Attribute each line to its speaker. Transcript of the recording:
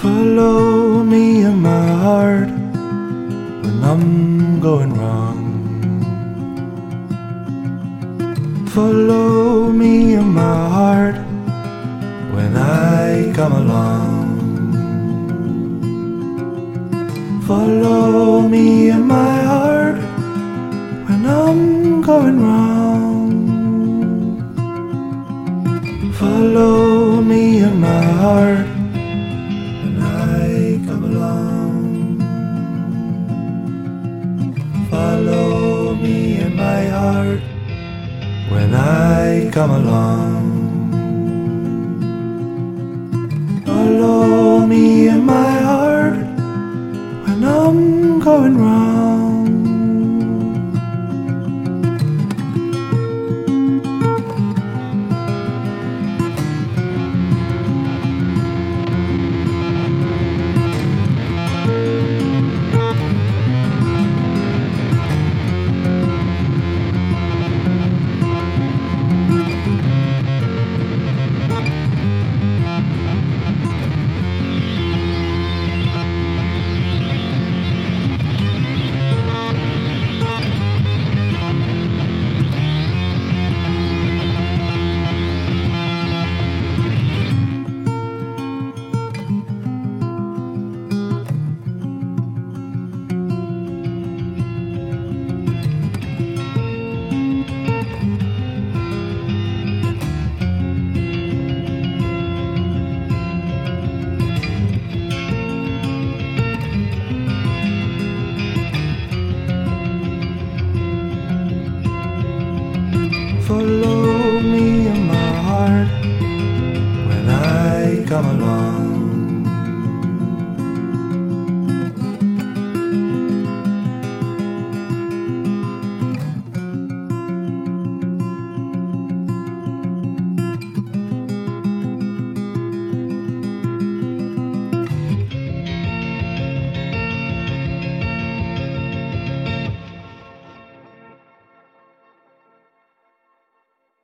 Speaker 1: Follow me in my heart when I'm going wrong. Follow me in my heart when I come along. Follow me in my heart when I'm going wrong. Follow me in my heart Follow me in my heart when I come along. Follow me in my heart when I'm going wrong. Follow me in my heart when I come along.